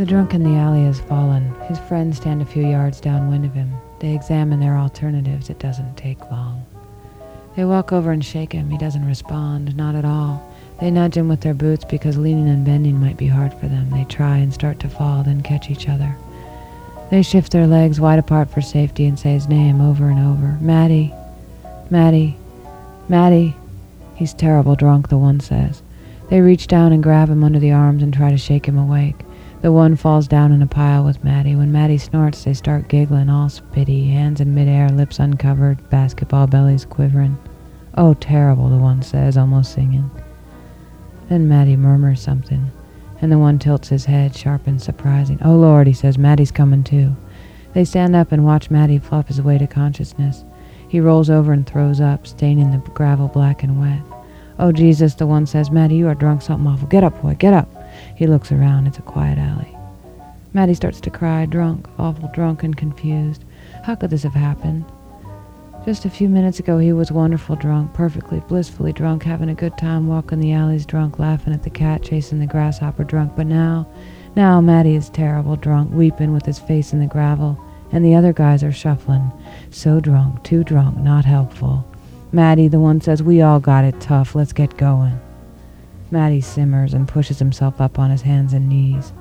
The drunk in the alley has fallen. His friends stand a few yards downwind of him. They examine their alternatives. It doesn't take long. They walk over and shake him. He doesn't respond, not at all. They nudge him with their boots because leaning and bending might be hard for them. They try and start to fall, then catch each other. They shift their legs wide apart for safety and say his name over and over. Matty, Matty, Matty. He's terrible drunk, the one says. They reach down and grab him under the arms and try to shake him awake. The one falls down in a pile with Matty. When Matty snorts, they start giggling, all spitty, hands in midair, lips uncovered, basketball bellies quivering. Oh, terrible, the one says, almost singing. Then Matty murmurs something, and the one tilts his head, sharp and surprising. Oh, Lord, he says, Matty's coming to. They stand up and watch Matty flop his way to consciousness. He rolls over and throws up, staining the gravel black and wet. Oh, Jesus, the one says, Matty, you are drunk something awful. Get up, boy, get up. He looks around. It's a quiet alley. Matty starts to cry, drunk, awful drunk and confused. How could this have happened? Just a few minutes ago he was wonderful drunk, perfectly, blissfully drunk, having a good time walking the alleys drunk, laughing at the cat, chasing the grasshopper drunk. But now, now Matty is terrible drunk, weeping with his face in the gravel, and the other guys are shuffling. So drunk, too drunk, not helpful. Matty, the one says, We all got it tough, let's get going. Matty simmers and pushes himself up on his hands and knees.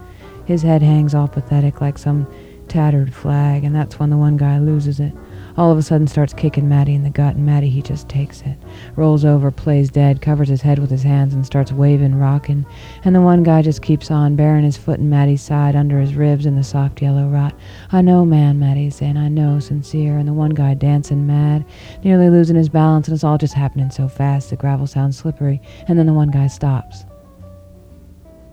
His head hangs all pathetic like some tattered flag, and that's when the one guy loses it. All of a sudden starts kicking Matty in the gut, and Matty, he just takes it. Rolls over, plays dead, covers his head with his hands, and starts waving, rocking. And the one guy just keeps on, bearing his foot in Matty's side, under his ribs in the soft yellow rot. I know, man, Matty's saying, I know, sincere. And the one guy dancing mad, nearly losing his balance, and it's all just happening so fast, the gravel sounds slippery. And then the one guy stops.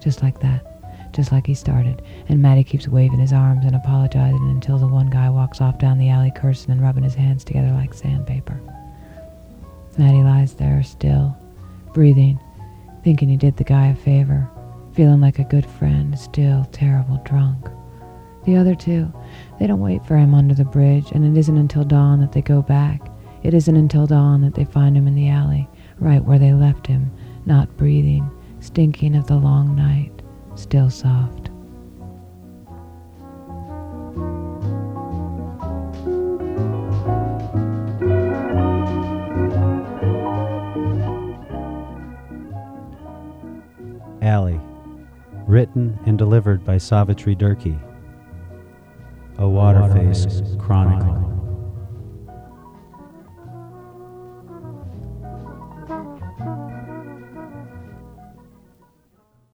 Just like that just like he started, and Matty keeps waving his arms and apologizing until the one guy walks off down the alley cursing and rubbing his hands together like sandpaper. Matty lies there still, breathing, thinking he did the guy a favor, feeling like a good friend, still terrible drunk. The other two, they don't wait for him under the bridge, and it isn't until dawn that they go back. It isn't until dawn that they find him in the alley, right where they left him, not breathing, stinking of the long night still soft. Alley, written and delivered by Savitri Durkee. A Waterface Chronicle.